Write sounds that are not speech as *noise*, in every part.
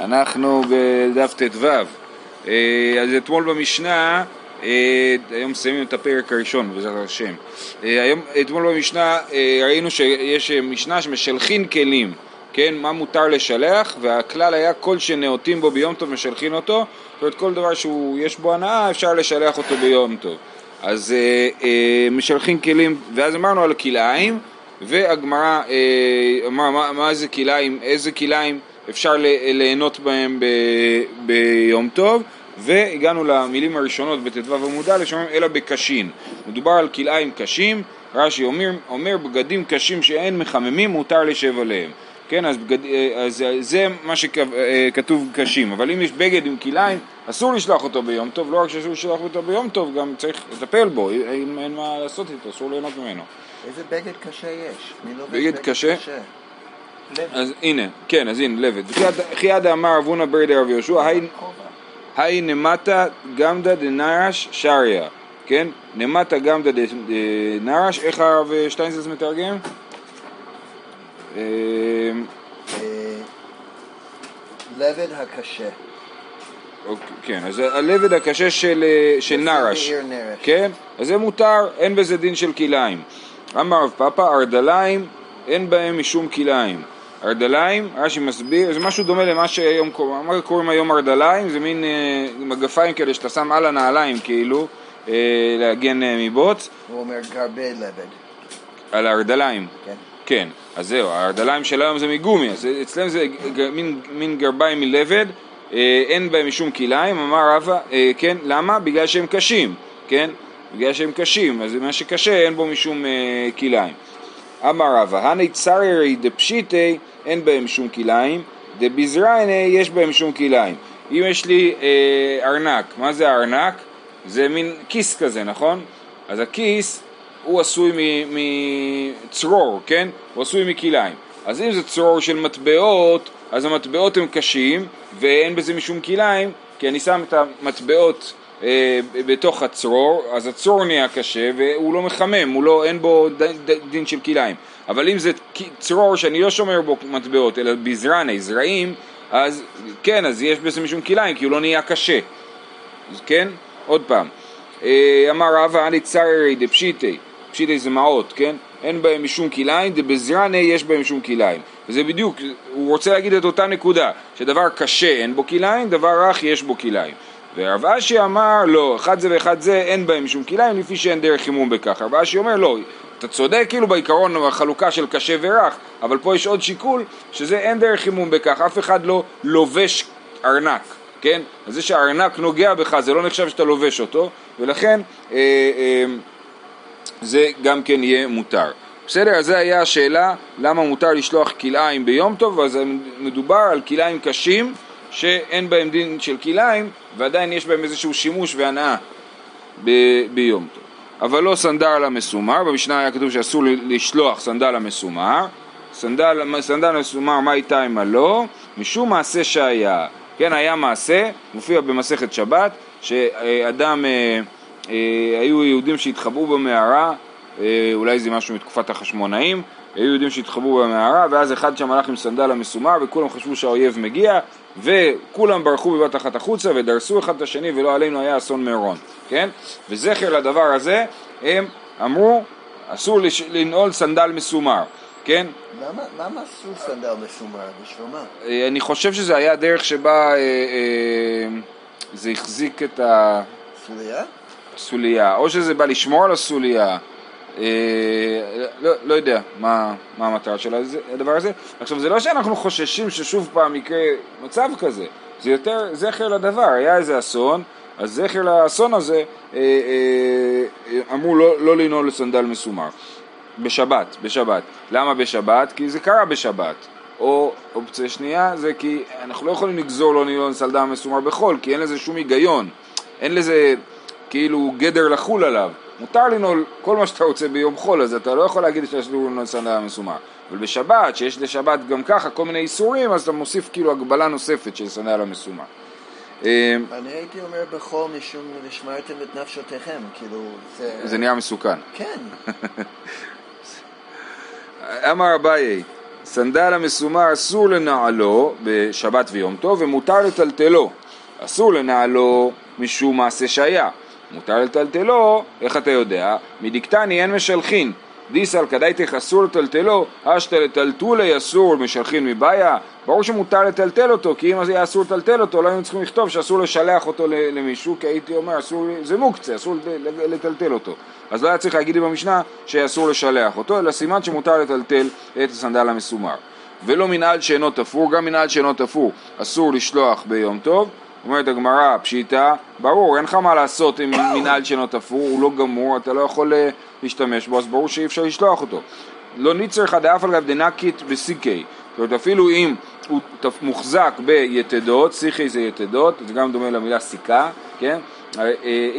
אנחנו בדף ט"ו. אה, אז אתמול במשנה, אה, היום מסיימים את הפרק הראשון בעזרת השם. אה, היום, אתמול במשנה ראינו שיש משנה שמשלחין כלים, כן, מה מותר לשלח, והכלל היה כל שנאותים בו ביום טוב משלחין אותו, זאת אומרת כל דבר שיש בו הנאה אפשר לשלח אותו ביום טוב. אז משלחין כלים, ואז אמרנו על כלאיים, והגמרא אמרה מה, מה זה כלאיים, איזה כלאיים אפשר ליהנות בהם ב, ביום טוב, והגענו למילים הראשונות בט"ו עמוד א', שאומרים אלא בקשין. מדובר על כלאיים קשים, רש"י אומר, אומר בגדים קשים שאין מחממים מותר לשב עליהם. כן, אז, בגד, אז זה מה שכתוב קשים, אבל אם יש בגד עם כלאיים, אסור לשלוח אותו ביום טוב, לא רק שאסור לשלוח אותו ביום טוב, גם צריך לטפל בו, אם אין מה לעשות איתו, אסור ליהנות ממנו. איזה בגד קשה יש? לא בגד קשה? קשה? אז הנה, כן, אז הנה, לבד. חיידה אמר אבונה ברדה רב יהושע, היי נמטה גמדה דנרש שריה, כן? נמטה גמדה דנרש, איך הרב שטיינזלס מתרגם? אה, לבד הקשה. אוקיי, כן, אז הלבד הקשה של, אה, של נרש, כן? אז זה מותר, אין בזה דין של כלאיים. אמר רב פאפא, ארדליים, אין בהם משום כלאיים. ארדליים, רש"י מסביר, זה משהו דומה למה שהיום מה קוראים היום ארדליים? זה מין אה, מגפיים כאלה שאתה שם על הנעליים כאילו, אה, להגן אה, מבוץ. הוא אומר גרבי לבד. על הארדליים? כן. כן, אז זהו, הארדליים של היום זה מגומי, אז אצלם זה גר, מין, מין גרביים מלבד, אה, אין בהם משום כלאיים, אמר רבא, אה, כן, למה? בגלל שהם קשים, כן? בגלל שהם קשים, אז מה שקשה אין בו משום אה, כלאיים. אמר רבא, הני צררי דפשיטי אין בהם שום כלאיים, דביזרייני יש בהם שום כלאיים. אם יש לי אה, ארנק, מה זה ארנק? זה מין כיס כזה, נכון? אז הכיס הוא עשוי מצרור, כן? הוא עשוי מכלאיים. אז אם זה צרור של מטבעות, אז המטבעות הם קשים ואין בזה משום כלאיים, כי אני שם את המטבעות בתוך הצרור, אז הצרור נהיה קשה והוא לא מחמם, הוא לא, אין בו דין של כלאיים. אבל אם זה צרור שאני לא שומר בו מטבעות, אלא בזרני, זרעים, אז כן, אז יש בזה משום כלאיים, כי הוא לא נהיה קשה. אז כן, עוד פעם. אה, אמר רבא אני צררי דפשיטי, פשיטי זה מעות, כן? אין בהם משום כלאיים, דבזרני יש בהם משום כלאיים. וזה בדיוק, הוא רוצה להגיד את אותה נקודה, שדבר קשה אין בו כלאיים, דבר רך יש בו כלאיים. ורב אשי אמר לא, אחד זה ואחד זה אין בהם משום כלאיים לפי שאין דרך חימום בכך. רב אשי אומר לא, אתה צודק כאילו בעיקרון החלוקה של קשה ורך, אבל פה יש עוד שיקול שזה אין דרך חימום בכך, אף אחד לא לובש ארנק, כן? אז זה שהארנק נוגע בך זה לא נחשב שאתה לובש אותו, ולכן אה, אה, זה גם כן יהיה מותר. בסדר? אז זו היה השאלה למה מותר לשלוח כלאיים ביום טוב, אז מדובר על כלאיים קשים שאין בהם דין של כלאיים ועדיין יש בהם איזשהו שימוש והנאה ב- ביום טוב. אבל לא סנדל המסומר, במשנה היה כתוב שאסור לשלוח סנדל המסומר, סנדל, סנדל המסומר מאי טעמא לא? משום מעשה שהיה, כן היה מעשה, מופיע במסכת שבת, שאדם, אה, אה, היו יהודים שהתחבאו במערה, אה, אולי זה משהו מתקופת החשמונאים, היו יהודים שהתחבאו במערה ואז אחד שם הלך עם סנדל המסומר וכולם חשבו שהאויב מגיע וכולם ברחו בבת אחת החוצה ודרסו אחד את השני ולא עלינו היה אסון מירון, כן? וזכר לדבר הזה הם אמרו אסור לש... לנעול סנדל מסומר, כן? למה, למה אסור סנדל מסומר? בשביל מה? אה, אני חושב שזה היה דרך שבה אה, אה, זה החזיק את ה... סוליה? סוליה, או שזה בא לשמור על הסוליה לא, לא יודע מה, מה המטרה של הדבר הזה. עכשיו זה לא שאנחנו חוששים ששוב פעם יקרה מצב כזה, זה יותר זכר לדבר, היה איזה אסון, אז זכר לאסון הזה אה, אה, אמרו לא, לא לנעול לסנדל מסומר. בשבת, בשבת. למה בשבת? כי זה קרה בשבת. או אופציה שנייה זה כי אנחנו לא יכולים לגזור לא לנעול סנדל מסומר בחול, כי אין לזה שום היגיון. אין לזה כאילו גדר לחול עליו. מותר לנעול כל מה שאתה רוצה ביום חול, אז אתה לא יכול להגיד שיש לי לנעול סנדל מסומר. אבל בשבת, שיש לשבת גם ככה כל מיני איסורים, אז אתה מוסיף כאילו הגבלה נוספת של סנדל המסומר. אה, אני הייתי אומר בחול משום ושמרתם את נפשותיכם, כאילו זה... זה נהיה מסוכן. כן. *laughs* אמר אביי, סנדל המסומר אסור לנעלו בשבת ויום טוב ומותר לטלטלו. אסור לנעלו משום מעשה שהיה. מותר לטלטלו, איך אתה יודע? מדיקטני אין משלחין. דיסל כדאיתך אסור לטלטלו, אשתא לטלטולי אסור משלחין מבעיה. ברור שמותר לטלטל אותו, כי אם היה אסור לטלטל אותו, לא היינו צריכים לכתוב שאסור לשלח אותו למישהו, כי הייתי אומר, אסור, זה מוקצה, אסור לטלטל אותו. אז לא היה צריך להגיד לי במשנה שאסור לשלח אותו, אלא סימן שמותר לטלטל את הסנדל המסומר. ולא מנעל שאינו תפור, גם מנעל שאינו תפור אסור לשלוח ביום טוב. אומרת הגמרא, פשיטא, ברור, אין לך מה לעשות עם *coughs* שאינו תפור, הוא לא גמור, אתה לא יכול אה, להשתמש בו, אז ברור שאי אפשר לשלוח אותו. לא ניצר לך דאף על גב דנקית בסיקי, זאת אומרת אפילו אם הוא מוחזק ביתדות, סיכי זה יתדות, זה גם דומה למילה סיכה, כן? אה,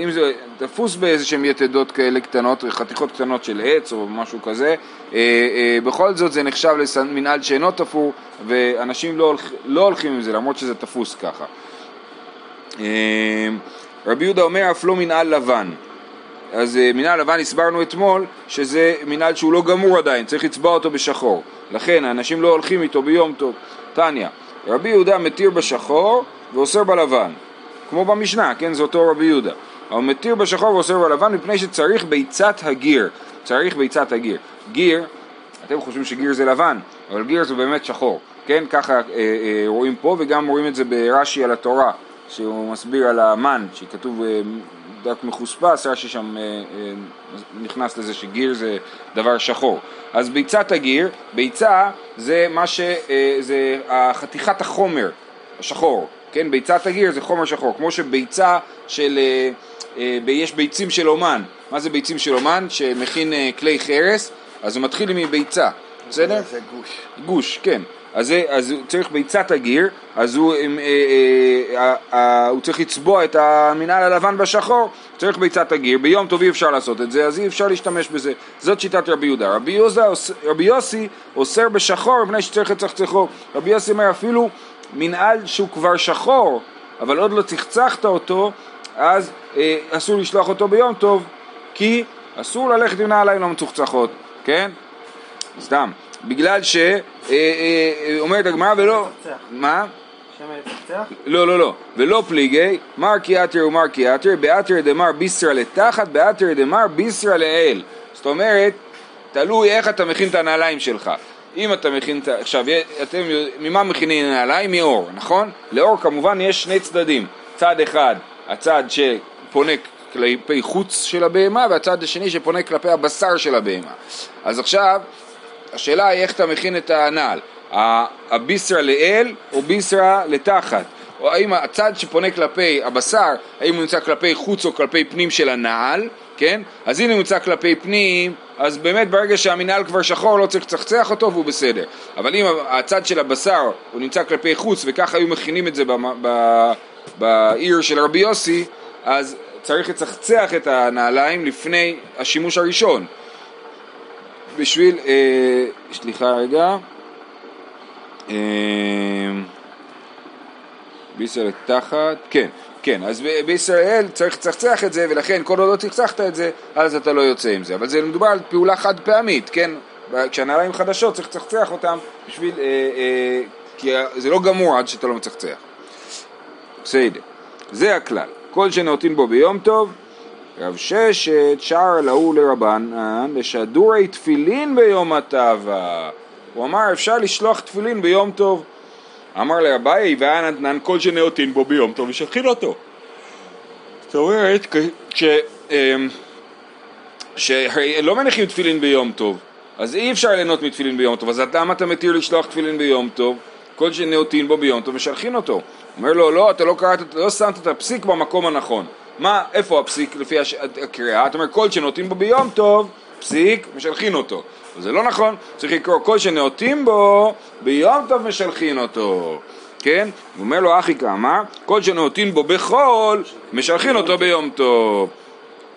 אם זה תפוס באיזה שהן יתדות כאלה קטנות, חתיכות קטנות של עץ או משהו כזה, אה, בכל זאת זה נחשב למנהל שאינו תפור ואנשים לא, הולכ, לא הולכים עם זה למרות שזה תפוס ככה. רבי יהודה אומר אף לא מנהל לבן, אז אה, מנהל לבן הסברנו אתמול שזה מנהל שהוא לא גמור עדיין, צריך לצבוע אותו בשחור. לכן האנשים לא הולכים איתו ביום טוב. טניה, רבי יהודה מתיר בשחור ואוסר בלבן. כמו במשנה, כן? זה אותו רבי יהודה. אבל מתיר בשחור ואוסר בלבן מפני שצריך ביצת הגיר. צריך ביצת הגיר. גיר, אתם חושבים שגיר זה לבן, אבל גיר זה באמת שחור. כן? ככה אה, אה, רואים פה וגם רואים את זה ברש"י על התורה, שהוא מסביר על המן, שכתוב אה, דק מחוספס, רש"י שם אה, אה, נכנס לזה שגיר זה דבר שחור. אז ביצת הגיר, ביצה זה מה ש... זה חתיכת החומר השחור, כן? ביצת הגיר זה חומר שחור, כמו שביצה של... יש ביצים של אומן, מה זה ביצים של אומן? שמכין כלי חרס, אז הוא מתחיל מביצה, בסדר? זה גוש. גוש, כן. אז, אז הוא צריך ביצת הגיר, אז הוא, אה, אה, אה, הוא צריך לצבוע את המנהל הלבן בשחור, צריך ביצת הגיר, ביום טוב אי אפשר לעשות את זה, אז אי אפשר להשתמש בזה. זאת שיטת רבי יהודה. רבי, יהודה, רבי יוסי אוסר בשחור מפני שצריך לצחצחו. רבי יוסי אומר אפילו מנהל שהוא כבר שחור, אבל עוד לא צחצחת אותו, אז אה, אסור לשלוח אותו ביום טוב, כי אסור ללכת עם נעליים לא מצוחצחות, כן? סתם. בגלל ש... אה, אה, אומרת הגמרא ולא... מה? לא, לא, לא. ולא פליגי, מר קיאטר ומר קיאטר, באתר דמר ביסרא לתחת, באתר דמר ביסרא לאל. זאת אומרת, תלוי איך אתה מכין את הנעליים שלך. אם אתה מכין את... עכשיו, אתם, ממה מכינים נעליים? מאור, נכון? לאור כמובן יש שני צדדים. צד אחד, הצד שפונה כלפי חוץ של הבהמה, והצד השני שפונה כלפי הבשר של הבהמה. אז עכשיו, השאלה היא איך אתה מכין את הנעל, הביסרה לאל או ביסרה לתחת, או האם הצד שפונה כלפי הבשר, האם הוא נמצא כלפי חוץ או כלפי פנים של הנעל, כן? אז אם הוא נמצא כלפי פנים, אז באמת ברגע שהמנהל כבר שחור לא צריך לצחצח אותו והוא בסדר. אבל אם הצד של הבשר הוא נמצא כלפי חוץ וככה היו מכינים את זה בעיר של רבי יוסי, אז צריך לצחצח את הנעליים לפני השימוש הראשון. בשביל, אה, סליחה רגע, אה, בישראל תחת, כן, כן, אז בישראל צריך לצחצח את זה ולכן כל עוד לא צחצחת את זה אז אתה לא יוצא עם זה, אבל זה מדובר על פעולה חד פעמית, כן, כשהנעליים חדשות צריך לצחצח אותם בשביל, אה, אה, כי זה לא גמור עד שאתה לא מצחצח, בסדר, זה הכלל, כל שנאותים בו ביום טוב רב ששת שר להוא לרבנן לשדורי תפילין ביום הטבה. הוא אמר אפשר לשלוח תפילין ביום טוב. אמר לאביי ואנתנן כל שנאותין בו ביום טוב ושכין אותו. זאת אומרת. אמ, שלא מניחים תפילין ביום טוב אז אי אפשר ליהנות מתפילין ביום טוב אז למה אתה מתיר לשלוח תפילין ביום טוב? כל שנאותין בו ביום טוב ושלחין אותו. אומר לו לא אתה לא קראת, לא שמת את הפסיק במקום הנכון מה, איפה הפסיק לפי הש... הקריאה? אתה אומר כל שנאותים בו ביום טוב, פסיק, משלחין אותו. זה לא נכון, צריך לקרוא כל שנאותים בו, ביום טוב משלחין אותו. כן? הוא אומר לו אחי כמה, כל שנאותים בו בחול, משלחין אותו ביום טוב.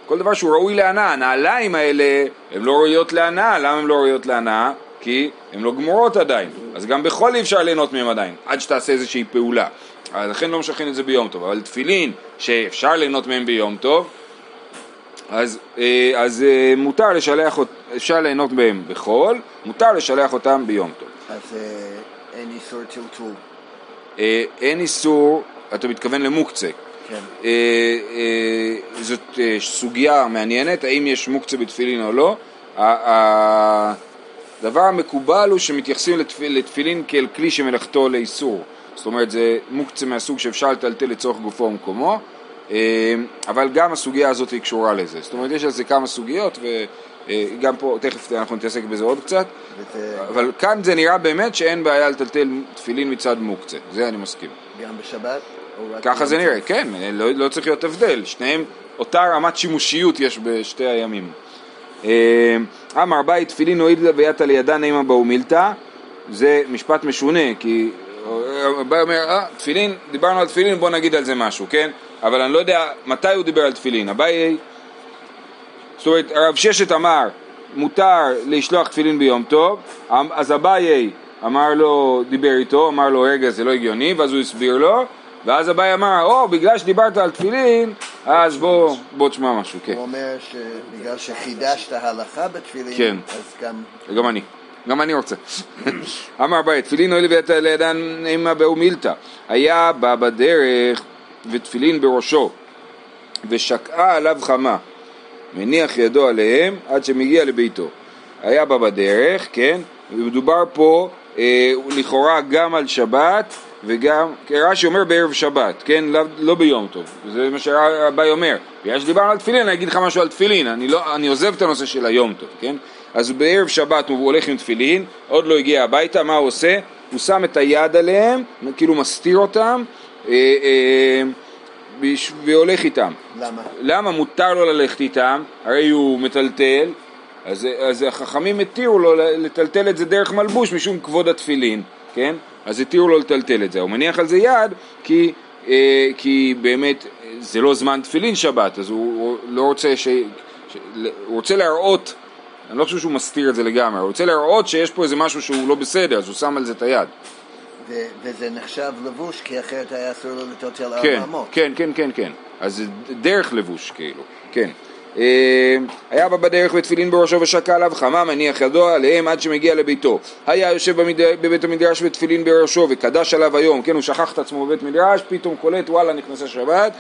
כל דבר שהוא ראוי להנאה, הנעליים האלה הן לא ראויות להנאה, למה הן לא ראויות להנאה? כי הן לא גמורות עדיין, אז גם בחול אי אפשר ליהנות מהן עדיין, עד שתעשה איזושהי פעולה. אז לכן לא משכין את זה ביום טוב, אבל תפילין שאפשר ליהנות מהם ביום טוב, אז, אה, אז אה, מותר לשלח, אפשר ליהנות בהם בחול, מותר לשלח אותם ביום טוב. אז אה, אין איסור טלטול. אין איסור, אתה מתכוון למוקצה. כן. זאת סוגיה מעניינת, האם יש מוקצה בתפילין או לא. הדבר המקובל הוא שמתייחסים לתפיל, לתפילין כאל כלי שמלאכתו לאיסור. זאת אומרת, זה מוקצה מהסוג שאפשר לטלטל לצורך גופו ומקומו, אה, אבל גם הסוגיה הזאת היא קשורה לזה. זאת אומרת, יש על זה כמה סוגיות, וגם פה, תכף אנחנו נתעסק בזה עוד קצת, וזה אבל כאן זה נראה באמת שאין בעיה לטלטל תפילין מצד מוקצה, זה אני מסכים. גם בשבת? ככה זה נראה, כן, לא, לא צריך להיות הבדל, שניהם, אותה רמת שימושיות יש בשתי הימים. אה, אמר בית תפילין הועיל ויתה לידה נעימה באו מילתא, זה משפט משונה, כי הבא אומר, אה, תפילין, דיברנו על תפילין, בוא נגיד על זה משהו, כן? אבל אני לא יודע מתי הוא דיבר על תפילין, אביי, זאת אומרת, הרב ששת אמר, מותר לשלוח תפילין ביום טוב, אז אביי אמר לו, דיבר איתו, אמר לו, רגע, זה לא הגיוני, ואז הוא הסביר לו, ואז אביי אמר, או, בגלל שדיברת על תפילין, אז בוא, בוא תשמע משהו, כן. הוא אומר שבגלל שחידשת הלכה בתפילין, כן. אז גם... גם אני, גם אני רוצה. *laughs* אמר אביי, תפילין הועיל ויתה לידן אימה באו מילתא, היה בא בדרך ותפילין בראשו, ושקעה עליו חמה, מניח ידו עליהם עד שמגיע לביתו. היה בא בדרך, כן, ומדובר פה אה, לכאורה גם על שבת וגם, כי רש"י אומר בערב שבת, כן, לא, לא ביום טוב, זה מה שהרבי אומר, בגלל שדיברנו על תפילין, אני אגיד לך משהו על תפילין, אני, לא, אני עוזב את הנושא של היום טוב, כן, אז בערב שבת הוא הולך עם תפילין, עוד לא הגיע הביתה, מה הוא עושה? הוא שם את היד עליהם, כאילו מסתיר אותם, אה, אה, והולך איתם. למה? למה מותר לו ללכת איתם? הרי הוא מטלטל, אז, אז החכמים התירו לו לטלטל את זה דרך מלבוש משום כבוד התפילין, כן? אז התירו לו לטלטל את זה. הוא מניח על זה יד כי, אה, כי באמת זה לא זמן תפילין שבת, אז הוא, הוא לא רוצה ש... ש... הוא רוצה להראות, אני לא חושב שהוא מסתיר את זה לגמרי, הוא רוצה להראות שיש פה איזה משהו שהוא לא בסדר, אז הוא שם על זה את היד. ו- וזה נחשב לבוש, כי אחרת היה אסור לו לטלטל כן, ארבע אמות. כן, כן, כן, כן. אז זה דרך לבוש, כאילו, כן. אה, היה בא בדרך ותפילין בראשו ושקע עליו חמה מניח ידו עליהם עד שמגיע לביתו. היה יושב במד... בבית המדרש ותפילין בראשו וקדש עליו היום, כן, הוא שכח את עצמו בבית מדרש, פתאום קולט וואלה נכנסה שבת,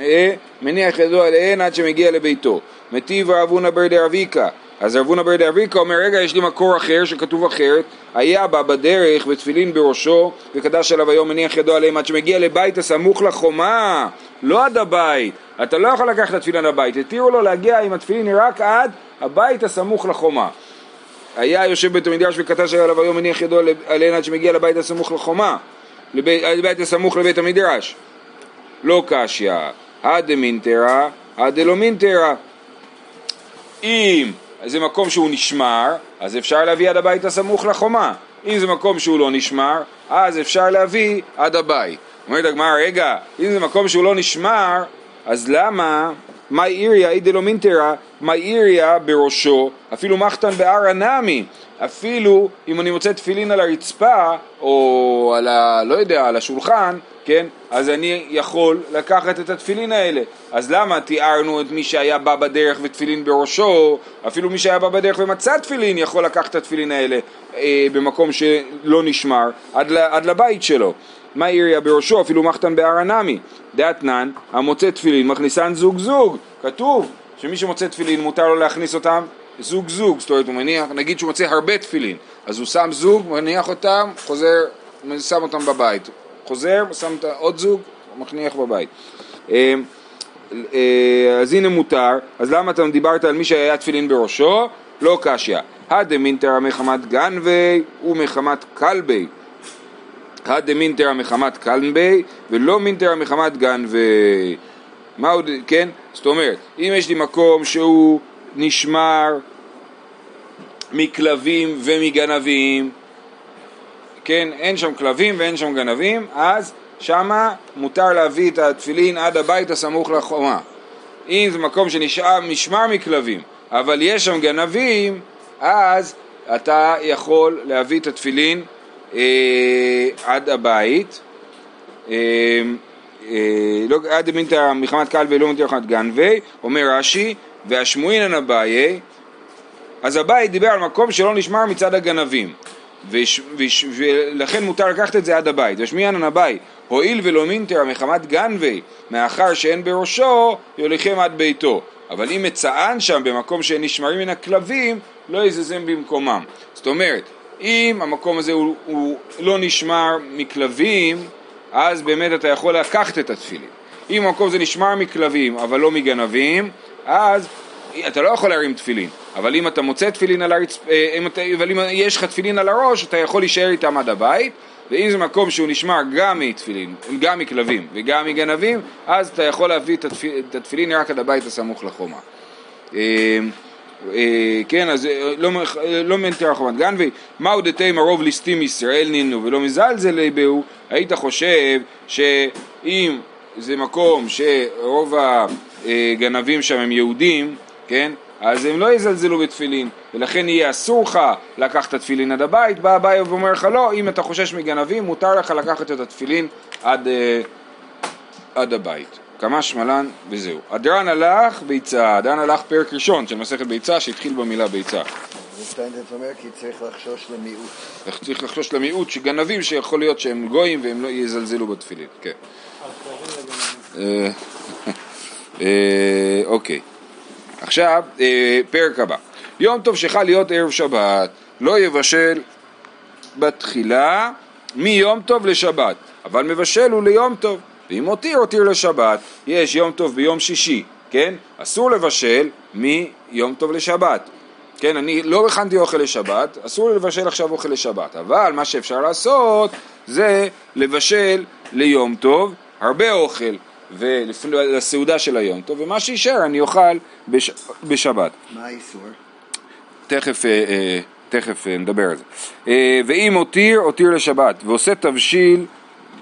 אה, מניח ידו עליהן עד שמגיע לביתו. מטיב רב הונא בר דרביקה, אז רב הונא בר דרביקה אומר רגע יש לי מקור אחר שכתוב אחרת, היה בא בדרך ותפילין בראשו וקדש עליו היום מניח ידו עליהם עד שמגיע לבית הסמוך לחומה, לא עד הבית, אתה לא יכול לקחת את התפילין לבית, התירו לו להגיע עם התפילין רק עד הבית הסמוך לחומה. היה יושב בית המדרש וקדש עליו היום מניח ידו עליהן עד שמגיע לבית הסמוך לחומה, לבית, לבית הסמוך לבית המדרש. לא קשיא, הדמינטרה, הדלא מינטרה. אם זה מקום שהוא נשמר, אז אפשר להביא עד הבית הסמוך לחומה. אם זה מקום שהוא לא נשמר, אז אפשר להביא עד הבית. אומרת הגמרא, רגע, אם זה מקום שהוא לא נשמר, אז למה, מה איריה אידלא מינטרה, מה איריה בראשו, אפילו מחתן בערא נמי, אפילו אם אני מוצא תפילין על הרצפה, או על ה... לא יודע, על השולחן, כן, אז אני יכול לקחת את התפילין האלה. אז למה תיארנו את מי שהיה בא בדרך ותפילין בראשו, אפילו מי שהיה בא בדרך ומצא תפילין יכול לקחת את התפילין האלה אה, במקום שלא נשמר, עד, עד לבית שלו. מה עיריה בראשו, אפילו מחתן בהר נמי. דאתנן, המוצא תפילין מכניסן זוג זוג. כתוב שמי שמוצא תפילין מותר לו להכניס אותם זוג זוג, זאת אומרת הוא מניח, נגיד שהוא מוצא הרבה תפילין, אז הוא שם זוג, מניח אותם, חוזר, שם אותם בבית. חוזר, שם עוד זוג, מכניח בבית. אה, אה, אז הנה מותר, אז למה אתה דיברת על מי שהיה תפילין בראשו? לא קשיא. הדמינטרה מחמת גנבי ומחמת כלבי. הדמינטרה מחמת כלבי ולא מינטרה מחמת גנבי. מה עוד, כן? זאת אומרת, אם יש לי מקום שהוא נשמר מכלבים ומגנבים, כן, אין שם כלבים ואין שם גנבים, אז שמה מותר להביא את התפילין עד הבית הסמוך לחומה. אם זה מקום שנשמר מכלבים, אבל יש שם גנבים, אז אתה יכול להביא את התפילין אה, עד הבית. אה, אה, לא, עד מינתא מחמת קל ולא מינתא מחמת גנבי, אומר רש"י, והשמואינן אביי, אז אביי דיבר על מקום שלא נשמר מצד הגנבים. ולכן מותר לקחת את זה עד הבית. ושמיען הבית, הואיל ולא מינטר מחמת גנבי, מאחר שאין בראשו, יוליכם עד ביתו. אבל אם מצען שם במקום שהם נשמרים מן הכלבים, לא יזזם במקומם. זאת אומרת, אם המקום הזה הוא, הוא לא נשמר מכלבים, אז באמת אתה יכול לקחת את התפילין. אם המקום הזה נשמר מכלבים אבל לא מגנבים, אז אתה לא יכול להרים תפילין. אבל אם אתה מוצא תפילין על הרצפה, אה, אבל אם יש לך תפילין על הראש, אתה יכול להישאר איתם עד הבית. ואם זה מקום שהוא נשמר גם מתפילין, גם מכלבים וגם מגנבים, אז אתה יכול להביא את התפילין רק עד הבית הסמוך לחומה. אה, אה, כן, אז לא, לא מנטר חומת גנבי, מהו דתי מרוב ליסטים ישראל נינו ולא מזלזל בהו, היית חושב שאם זה מקום שרוב הגנבים שם הם יהודים, כן? אז הם לא יזלזלו בתפילין, ולכן יהיה אסור לך לקחת את התפילין עד הבית, בא אביי ואומר לך לא, אם אתה חושש מגנבים, מותר לך לקחת את התפילין עד, uh, עד הבית. כמה שמלן וזהו. אדרן הלך ביצה, אדרן הלך פרק ראשון של מסכת ביצה שהתחיל במילה ביצה. זאת אומרת כי צריך לחשוש למיעוט. צריך לחשוש למיעוט שגנבים שיכול להיות שהם גויים והם לא יזלזלו בתפילין, כן. אה, *laughs* אה, אוקיי. עכשיו, אה, פרק הבא. יום טוב שחל להיות ערב שבת, לא יבשל בתחילה מיום טוב לשבת, אבל מבשל הוא ליום טוב. ואם הותיר, הותיר לשבת. יש יום טוב ביום שישי, כן? אסור לבשל מיום טוב לשבת. כן, אני לא הכנתי אוכל לשבת, אסור לבשל עכשיו אוכל לשבת, אבל מה שאפשר לעשות זה לבשל ליום טוב הרבה אוכל ולסעודה של היום טוב, ומה שישאר אני אוכל בש... בשבת. מה האיסור? תכף, אה, אה, תכף אה, נדבר על זה. ואם הותיר, הותיר לשבת, ועושה תבשיל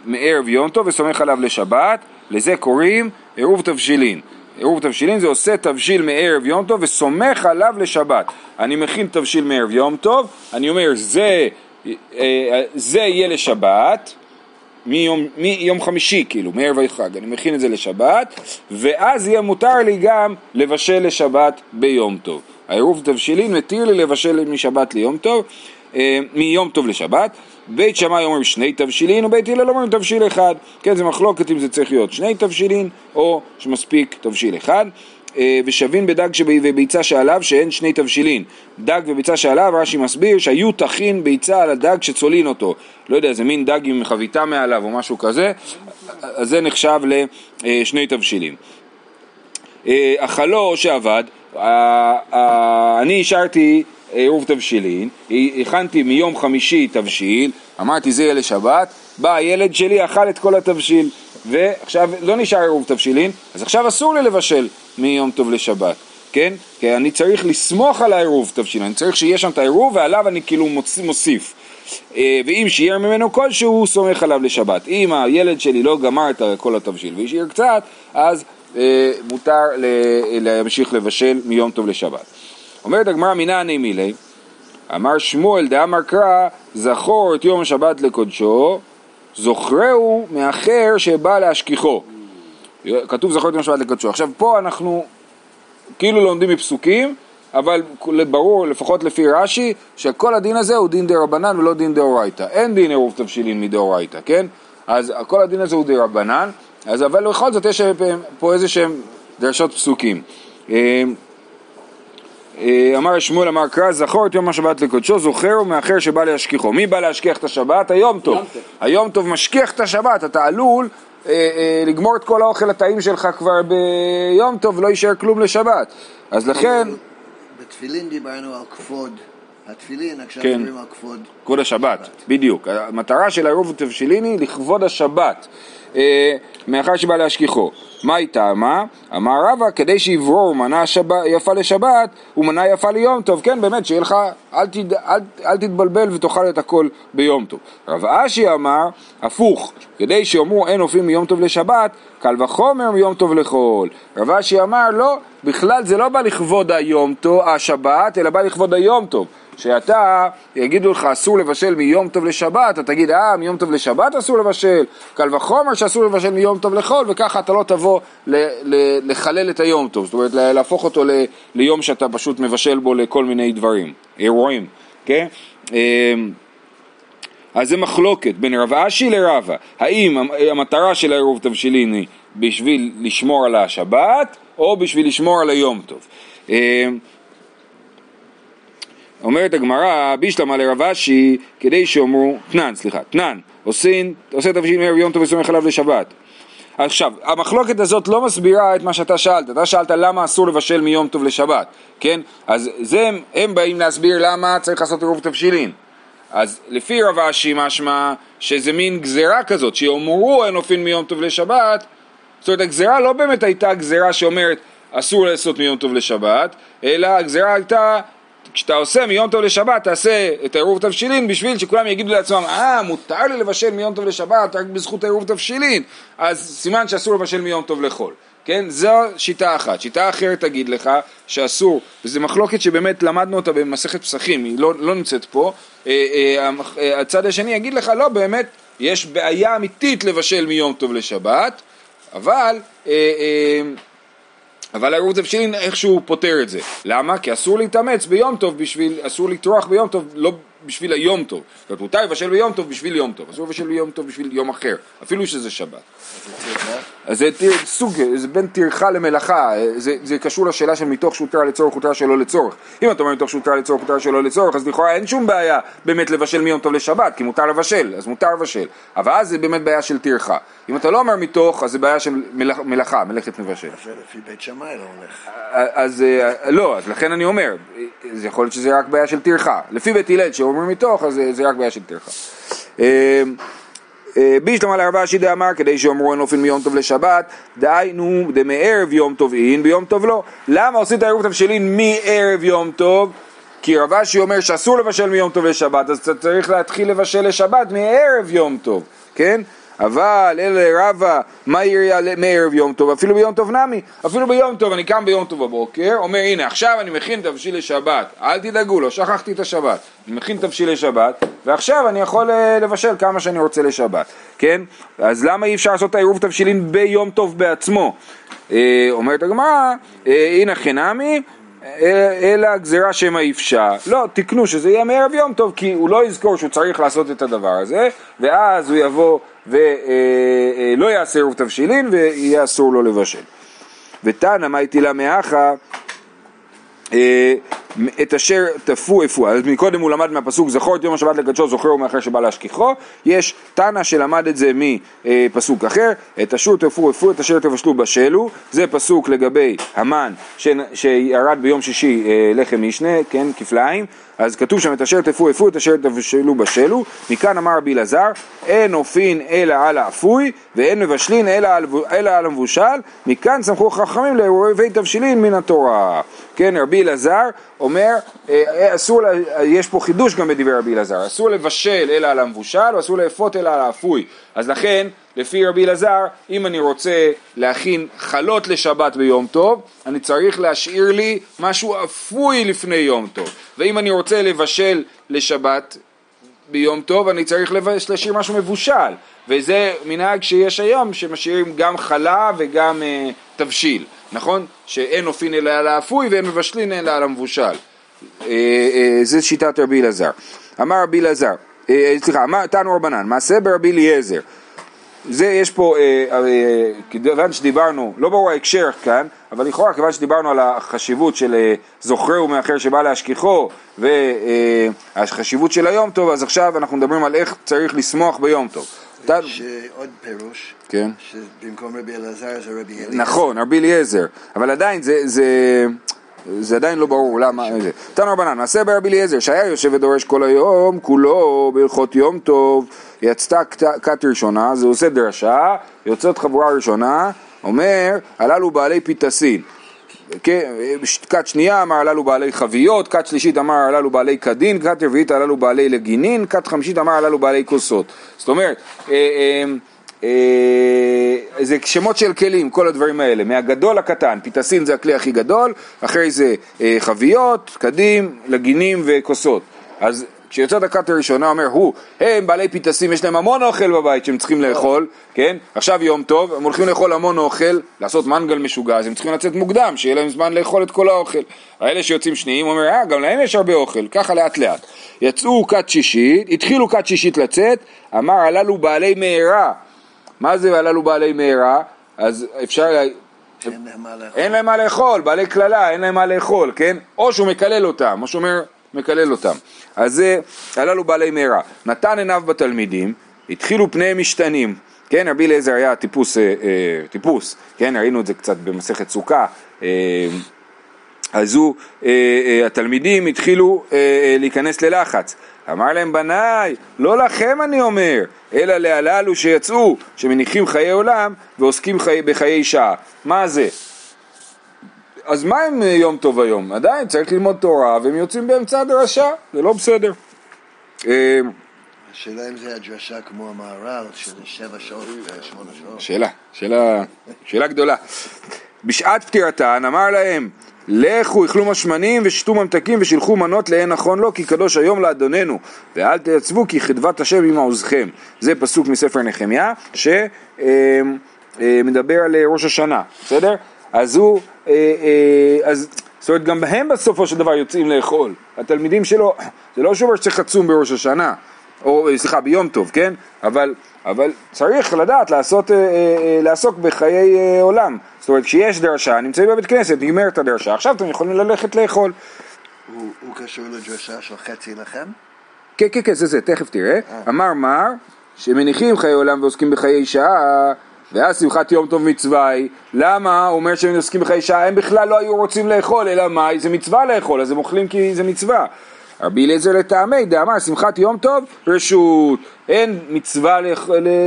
מערב יום טוב וסומך עליו לשבת, לזה קוראים עירוב תבשילין. עירוב תבשילין זה עושה תבשיל מערב יום טוב וסומך עליו לשבת. אני מכין תבשיל מערב יום טוב, אני אומר זה, זה יהיה לשבת, מיום, מיום חמישי כאילו, מערב החג, אני מכין את זה לשבת, ואז יהיה מותר לי גם לבשל לשבת ביום טוב. העירוב תבשילין מתיר לי לבשל משבת ליום טוב, אה, מיום טוב לשבת. בית שמאי אומרים שני תבשילין ובית הלל אומרים תבשיל אחד. כן, זה מחלוקת אם זה צריך להיות שני תבשילין או שמספיק תבשיל אחד. אה, ושבין בדג וביצה שעליו שאין שני תבשילין. דג וביצה שעליו, רש"י מסביר שהיו תכין ביצה על הדג שצולין אותו. לא יודע, זה מין דג עם חביתה מעליו או משהו כזה, אז זה נחשב לשני. אה, אכלו או שעבד, אני השארתי עירוב תבשילין, הכנתי מיום חמישי תבשיל, אמרתי זה יהיה לשבת, בא הילד שלי, אכל את כל התבשיל, ועכשיו לא נשאר עירוב תבשילין, אז עכשיו אסור לי לבשל מיום טוב לשבת, כן? כי אני צריך לסמוך על העירוב תבשילין, אני צריך שיהיה שם את העירוב ועליו אני כאילו מוסיף. אה, ואם שיער ממנו כלשהו, הוא סומך עליו לשבת. אם הילד שלי לא גמר את כל התבשיל והשאיר קצת, אז אה, מותר להמשיך לבשל מיום טוב לשבת. אומרת הגמרא מנעני מילי, אמר שמואל דאמר קרא זכור את יום השבת לקודשו, זוכרהו מאחר שבא להשכיחו. כתוב זכור את יום השבת לקודשו. עכשיו פה אנחנו כאילו לומדים מפסוקים, אבל ברור, לפחות לפי רש"י, שכל הדין הזה הוא דין דה רבנן ולא דין דאורייתא. אין דין עירוב תבשילין מדאורייתא, כן? אז כל הדין הזה הוא דה רבנן, אז אבל בכל זאת יש פה איזה שהם דרשות פסוקים. אה, אמר שמואל אמר קרא זכור את יום השבת לקודשו זוכר ומאחר שבא להשכיחו. מי בא להשכיח את השבת? היום טוב. היום טוב משכיח את השבת אתה עלול אה, אה, לגמור את כל האוכל הטעים שלך כבר ביום טוב ולא יישאר כלום לשבת. אז לכן בתפילין דיברנו על כבוד. התפילין, עכשיו כן. מדברים על כבוד. כבוד השבת, השבת, בדיוק. המטרה של העירוב התבשילין היא לכבוד השבת, מאחר שבא להשכיחו. מה היא טעמה? אמר רבא, כדי שיברור מנה שב... יפה לשבת ומנה יפה ליום טוב. כן, באמת, שיהיה לך, אל, תד... אל, אל תתבלבל ותאכל את הכל ביום טוב. רב אשי אמר, הפוך, כדי שיאמרו אין אופים מיום טוב לשבת, קל וחומר מיום טוב לחול. רב אשי אמר, לא, בכלל זה לא בא לכבוד היום טוב, השבת, אלא בא לכבוד היום טוב. שאתה, יגידו לך אסור לבשל מיום טוב לשבת, אתה תגיד אה מיום טוב לשבת אסור לבשל, קל וחומר שאסור לבשל מיום טוב לחול, וככה אתה לא תבוא לחלל את היום טוב, זאת אומרת להפוך אותו ליום שאתה פשוט מבשל בו לכל מיני דברים, אירועים, כן? אמ, אז זה מחלוקת בין רב אשי לרבה, האם המטרה של העירוב תבשילין היא בשביל לשמור על השבת או בשביל לשמור על היום טוב. אומרת הגמרא, בישלמה לרב אשי, כדי שאומרו, תנן, סליחה, תנן, עושים, עושה תבשילין מערב יום טוב וסומך עליו לשבת. עכשיו, המחלוקת הזאת לא מסבירה את מה שאתה שאלת, אתה שאלת למה אסור לבשל מיום טוב לשבת, כן? אז זה הם, הם באים להסביר למה צריך לעשות עירוב תבשילין. אז לפי רב אשי משמע שזה מין גזירה כזאת, שיאמרו אין אופין מיום טוב לשבת, זאת אומרת הגזירה לא באמת הייתה גזירה שאומרת אסור לעשות מיום טוב לשבת, אלא הגזירה הייתה כשאתה עושה מיום טוב לשבת, תעשה את העירוב תבשילין בשביל שכולם יגידו לעצמם, אה, מותר לי לבשל מיום טוב לשבת רק בזכות העירוב תבשילין, אז סימן שאסור לבשל מיום טוב לחול. כן? זו שיטה אחת. שיטה אחרת תגיד לך שאסור, וזו מחלוקת שבאמת למדנו אותה במסכת פסחים, היא לא, לא נמצאת פה. אה, אה, אה, הצד השני יגיד לך, לא, באמת, יש בעיה אמיתית לבשל מיום טוב לשבת, אבל... אבל העירוב תבשילין איכשהו פותר את זה. למה? כי אסור להתאמץ ביום טוב בשביל, אסור לטרוח ביום טוב, לא בשביל היום טוב. זאת אומרת, מותר לבשל ביום טוב בשביל יום טוב, אסור לבשל ביום טוב בשביל יום אחר, אפילו שזה שבת. אז זה סוג, זה בין טרחה למלאכה, זה, זה קשור לשאלה של מתוך שהותר לצורך הותר שלא לצורך. אם אתה אומר מתוך שהותר לצורך הותר שלא לצורך, אז לכאורה אין שום בעיה באמת לבשל מיום טוב לשבת, כי מותר לבשל, אז מותר לבשל. אבל אז זה באמת בעיה של טרחה. אם אתה לא אומר מתוך, אז זה בעיה של מלאכה, מלאכת מבשל. זה לפי בית שמאי לא הולך. אז לא, אז לכן אני אומר, זה יכול להיות שזה רק בעיה של טרחה. לפי בית הלל שאומר מתוך, אז זה רק בעיה של טרחה. בישלמה לארבעה שידי אמר כדי שאומרו אין אופן מיום טוב לשבת דהיינו דמערב יום טוב אין ביום טוב לא. למה עושים את העירוב תבשילין מערב יום טוב? כי רב אשי אומר שאסור לבשל מיום טוב לשבת אז אתה צריך להתחיל לבשל לשבת מערב יום טוב כן אבל אלה רבה, מה יריה מערב יום טוב, אפילו ביום טוב נמי, אפילו ביום טוב, אני קם ביום טוב בבוקר, אומר הנה עכשיו אני מכין תבשיל לשבת, אל תדאגו, לא שכחתי את השבת, אני מכין תבשיל לשבת, ועכשיו אני יכול אה, לבשל כמה שאני רוצה לשבת, כן? אז למה אי אפשר לעשות את העירוב תבשילין ביום טוב בעצמו? אה, אומרת הגמרא, אה, הנה חינמי, אלא גזירה שמא אפשר. לא, תקנו שזה יהיה מערב יום טוב, כי הוא לא יזכור שהוא צריך לעשות את הדבר הזה, ואז הוא יבוא ולא יעשה עירוב תבשילין ויהיה אסור לו לבשל. ותנא מה הטילה מאחה אה, את אשר תפו אפו, אז מקודם הוא למד מהפסוק זכור את יום השבת לקדשו זוכרו מאחר שבא להשכיחו, יש תנא שלמד את זה מפסוק אחר, את אשור תפו אפו את אשר תבשלו בשלו, זה פסוק לגבי המן שירד ביום שישי אה, לחם משנה, כן, כפליים, אז כתוב שם את אשר תפו אפו את אשר תבשלו בשלו, מכאן אמר רבי אלעזר, אין אופין אלא על האפוי ואין מבשלין אלא על, אלא על המבושל, מכאן סמכו חכמים לעירובי תבשילין מן התורה. כן, רבי אלעזר אומר, אה, אה, אסור, יש פה חידוש גם בדברי רבי אלעזר, אסור לבשל אלא על המבושל ואסור לאפות אלא על האפוי. אז לכן, לפי רבי אלעזר, אם אני רוצה להכין חלות לשבת ביום טוב, אני צריך להשאיר לי משהו אפוי לפני יום טוב. ואם אני רוצה לבשל לשבת ביום טוב, אני צריך להשאיר משהו מבושל. וזה מנהג שיש היום, שמשאירים גם חלה וגם אה, תבשיל. נכון? שאין אופין אלא על האפוי ואין מבשלין אלא על המבושל. אה, אה, זה שיטת רבי אלעזר. אמר רבי אלעזר, אה, סליחה, תנו רבנן, מעשה ברבי אליעזר. זה יש פה, כיוון שדיברנו, לא ברור ההקשר כאן, אבל לכאורה כיוון שדיברנו על החשיבות של זוכרהו מאחר שבא להשכיחו והחשיבות של היום טוב, אז עכשיו אנחנו מדברים על איך צריך לשמוח ביום טוב. יש עוד פירוש, כן. שבמקום רבי אלעזר זה רבי אליעזר. נכון, רבי אליעזר, אבל עדיין זה, זה, זה עדיין לא ברור למה זה. תנו רבנן, מעשה ברבי אליעזר, שהיה יושב ודורש כל היום, כולו בהלכות יום טוב, יצתה כת ראשונה, זה עושה דרשה, יוצאת חבורה ראשונה, אומר, הללו בעלי פיתסין. כת שנייה אמר הללו בעלי חביות, כת שלישית אמר הללו בעלי קדין, כת רביעית הללו בעלי לגינין, כת חמישית אמר הללו בעלי כוסות. זאת אומרת, אה, אה, זה שמות של כלים, כל הדברים האלה, מהגדול לקטן, פיתסין זה הכלי הכי גדול, אחרי זה חביות, קדים, לגינים וכוסות. אז כשיוצא דקת הראשונה אומר הוא, הם בעלי פיתסים, יש להם המון אוכל בבית שהם צריכים לאכול, כן? עכשיו יום טוב, הם הולכים לאכול המון אוכל, לעשות מנגל משוגע, אז הם צריכים לצאת מוקדם, שיהיה להם זמן לאכול את כל האוכל. האלה שיוצאים שניים, אומר, אה, גם להם יש הרבה אוכל, ככה לאט לאט. יצאו כת שישית, התחילו כת שישית לצאת, אמר הללו בעלי מהרה. מה זה הללו בעלי מהרה? אז אפשר... אין להם מה לאכול. אין להם מה לאכול, בעלי קללה, אין להם מה לאכול, כן? או שהוא מקלל אותם, או שהוא אומר, מקלל אותם. אז זה, הללו בעלי מהרה. נתן עיניו בתלמידים, התחילו פניהם משתנים. כן, רבי אליעזר היה טיפוס, אה, אה, טיפוס, כן, ראינו את זה קצת במסכת סוכה. אה, אז הוא, אה, אה, התלמידים התחילו אה, אה, להיכנס ללחץ. אמר להם בניי, לא לכם אני אומר, אלא להללו שיצאו, שמניחים חיי עולם ועוסקים חי, בחיי שעה. מה זה? אז מה עם אה, יום טוב היום? עדיין צריך ללמוד תורה והם יוצאים באמצע הדרשה, זה לא בסדר. אה, השאלה אם זה הדרשה כמו המהר"ל, שזה שבע שעות ושמונה שעות. שאלה, שאלה, שאלה גדולה. בשעת פטירתן אמר להם לכו אכלו משמנים ושתו ממתקים ושילחו מנות לאין נכון לו כי קדוש היום לאדוננו. ואל תעצבו כי חדבת השם עם עוזכם. זה פסוק מספר נחמיה שמדבר על אה, ראש השנה בסדר? אז הוא אה, אה, אז זאת אומרת גם הם בסופו של דבר יוצאים לאכול. התלמידים שלו זה לא שאומר שצריך לצום בראש השנה או אה, סליחה ביום טוב כן? אבל, אבל צריך לדעת לעשות, אה, אה, אה, לעסוק בחיי אה, עולם. זאת אומרת כשיש דרשה נמצאים בבית כנסת נגמרת הדרשה עכשיו אתם יכולים ללכת לאכול. הוא הוא קשור לדרשה של חצי לחם? כן כן כן זה זה תכף תראה. אמר מר שמניחים חיי עולם ועוסקים בחיי שעה ואז שמחת יום טוב מצווה היא, למה? הוא אומר שהם עוסקים בחיי שעה, הם בכלל לא היו רוצים לאכול, אלא מה, זה מצווה לאכול, אז הם אוכלים כי זה מצווה. רבי אליעזר לטעמי דאמר שמחת יום טוב רשות. אין מצווה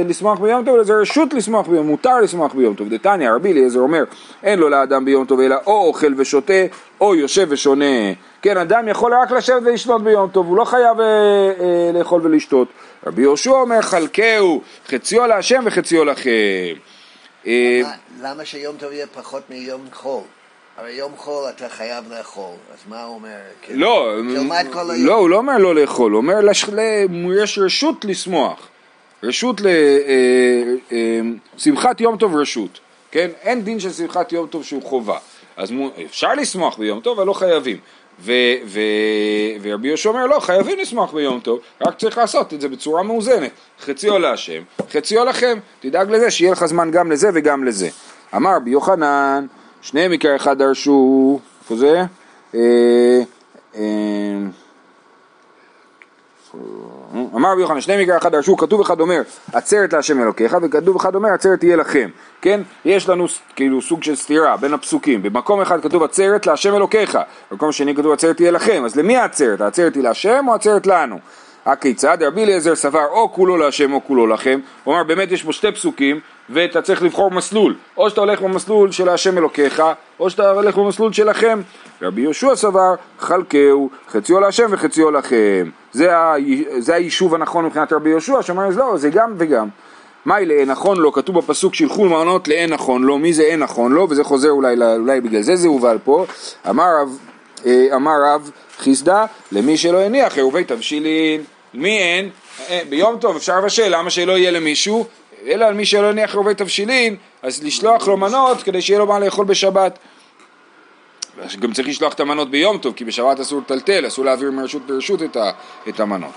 לשמוח ביום טוב אלא זה רשות לשמוח ביום מותר לשמוח ביום טוב. דתניא רבי אליעזר אומר אין לו לאדם ביום טוב אלא או אוכל ושותה או יושב ושונה. כן אדם יכול רק לשבת ולשתות ביום טוב הוא לא חייב אה, אה, לאכול ולשתות. רבי יהושע אומר חלקהו חציו להשם וחציו לכם. אה, מה- למה שיום טוב יהיה פחות מיום חול? הרי יום חול אתה חייב לאכול, אז מה הוא אומר? כאילו, לא. לא, הוא לא אומר לא לאכול, הוא אומר יש רשות לשמוח, רשות ל... אה, אה, שמחת יום טוב רשות, כן? אין דין של שמחת יום טוב שהוא חובה, אז אפשר לשמוח ביום טוב, אבל לא חייבים. ו- ו- ורבי יהושע אומר לא, חייבים לשמוח ביום טוב, רק צריך לעשות את זה בצורה מאוזנת. חציו להשם, חציו לכם, תדאג לזה שיהיה לך זמן גם לזה וגם לזה. אמר רבי יוחנן, שניהם עיקר אחד דרשו, איפה זה? אה, אה, אמר רבי יוחנן, שני מקרא אחד דרשו, כתוב אחד אומר עצרת להשם אלוקיך, וכתוב אחד אומר עצרת תהיה לכם, כן? יש לנו כאילו סוג של סתירה בין הפסוקים, במקום אחד כתוב עצרת להשם אלוקיך, במקום שני כתוב עצרת תהיה לכם, אז למי העצרת? העצרת היא להשם או עצרת לנו? הכיצד? רבי אליעזר סבר או כולו להשם או כולו לכם, הוא אמר באמת יש פה שתי פסוקים ואתה צריך לבחור מסלול, או שאתה הולך במסלול של השם אלוקיך, או שאתה הולך במסלול שלכם. רבי יהושע סבר, חלקהו, חציו להשם וחציו לכם. זה, ה... זה היישוב הנכון מבחינת רבי יהושע, שאומר, לא, זה גם וגם. מהי לאין נכון לו? כתוב בפסוק שילכו מנות לאין נכון לו, מי זה אין נכון לו? וזה חוזר אולי, אולי בגלל זה זה הובל פה. אמר רב, אה, אמר רב חיסדא, למי שלא הניח עירובי תבשילין. מי אין? אה, ביום טוב אפשר לבשל, למה שלא יהיה למישהו? אלא על מי שלא הניח עירובי תבשילין, אז לשלוח לו מנות כדי שיהיה לו מה לאכול בשבת. גם צריך לשלוח את המנות ביום טוב, כי בשבת אסור לטלטל, אסור להעביר מרשות לרשות את המנות.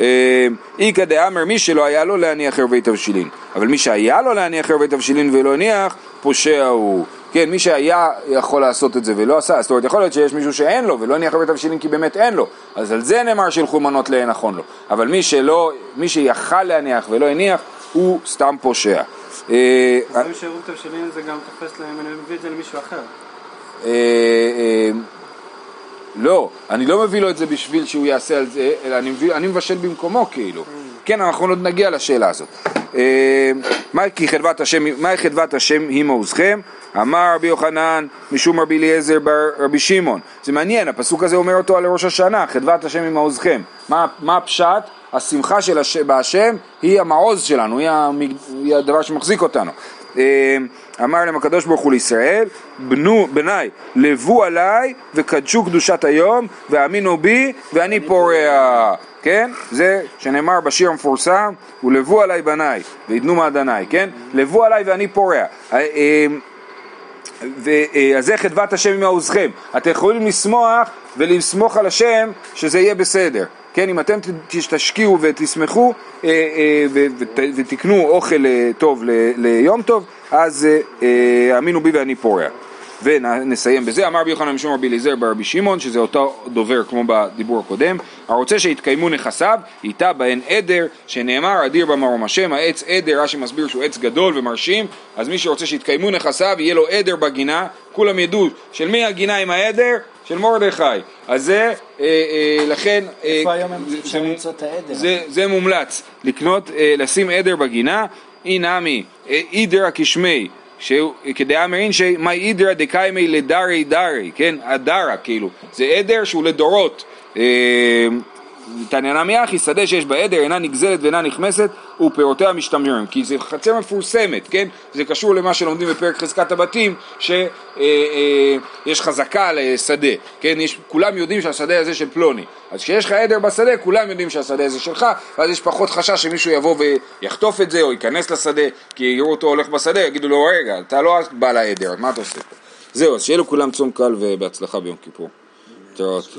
אה, איכא דאמר מי שלא היה לו להניח ערבי תבשילין, אבל מי שהיה לו להניח ערבי תבשילין ולא הניח, פושע הוא. כן, מי שהיה יכול לעשות את זה ולא עשה, זאת אומרת יכול להיות שיש מישהו שאין לו ולא הניח ערבי תבשילין כי באמת אין לו, אז על זה נאמר שילכו מנות לאין נכון לו, אבל מי שלא, מי שיכל להניח ולא הניח, הוא סתם פושע. אה, לפעמים שעירוב תבשילין זה גם תופס להם, אני מביא את זה למישהו אחר. לא, אני לא מביא לו את זה בשביל שהוא יעשה על זה, אלא אני, מביא, אני מבשל במקומו כאילו. כן, אנחנו עוד נגיע לשאלה הזאת. אה, מהי חדוות השם, מהי חדוות השם היא מעוזכם? אמר רבי יוחנן משום רבי אליעזר בר רבי שמעון. זה מעניין, הפסוק הזה אומר אותו על ראש השנה, חדוות השם היא מעוזכם. מה, מה הפשט? השמחה של הש... בהשם היא המעוז שלנו, היא, המג... היא הדבר שמחזיק אותנו. אה, אמר להם הקדוש ברוך הוא לישראל, בנו, בניי, לבו עליי וקדשו קדושת היום, ואמינו בי ואני פורע. כן? זה שנאמר בשיר המפורסם, ולבו עליי בניי, וידנו מעדניי, כן? לבו עליי ואני פורע. אה, אה, אז זה חדבת השם עם עוזכם. אתם יכולים לשמוח ולסמוך על השם שזה יהיה בסדר. כן, אם אתם תשקיעו ותשמחו אה, ותקנו אוכל טוב ליום טוב, אז האמינו בי ואני פורע. ונסיים בזה, אמר רבי יוחנן משום רבי אליעזר ברבי שמעון, שזה אותו דובר כמו בדיבור הקודם, הרוצה שיתקיימו נכסיו, איתה בהן עדר, שנאמר אדיר במרום השם, העץ עדר, רש"י מסביר שהוא עץ גדול ומרשים, אז מי שרוצה שיתקיימו נכסיו, יהיה לו עדר בגינה, כולם ידעו של מי הגינה עם העדר? של מרדכי. אז זה, אה, אה, לכן, אה, העדר? זה, זה מומלץ, לקנות, אה, לשים עדר בגינה, אי נמי, אה, אידר כשמי, כדעה מרין שמאי אידרא דקיימי לדרי דרי, כן, הדרה כאילו, זה עדר שהוא לדורות. תניא נמי אחי, שדה שיש בה עדר אינה נגזלת ואינה נכמסת ופירותיה משתמרים כי זה חצר מפורסמת, כן? זה קשור למה שלומדים בפרק חזקת הבתים שיש אה, אה, חזקה על שדה, כן? יש, כולם יודעים שהשדה הזה של פלוני אז כשיש לך עדר בשדה כולם יודעים שהשדה הזה שלך ואז יש פחות חשש שמישהו יבוא ויחטוף את זה או ייכנס לשדה כי יראו אותו הולך בשדה יגידו לו רגע אתה לא בעל העדר, מה אתה עושה? זהו, אז שיהיה לכולם צום קל ובהצלחה ביום כיפור.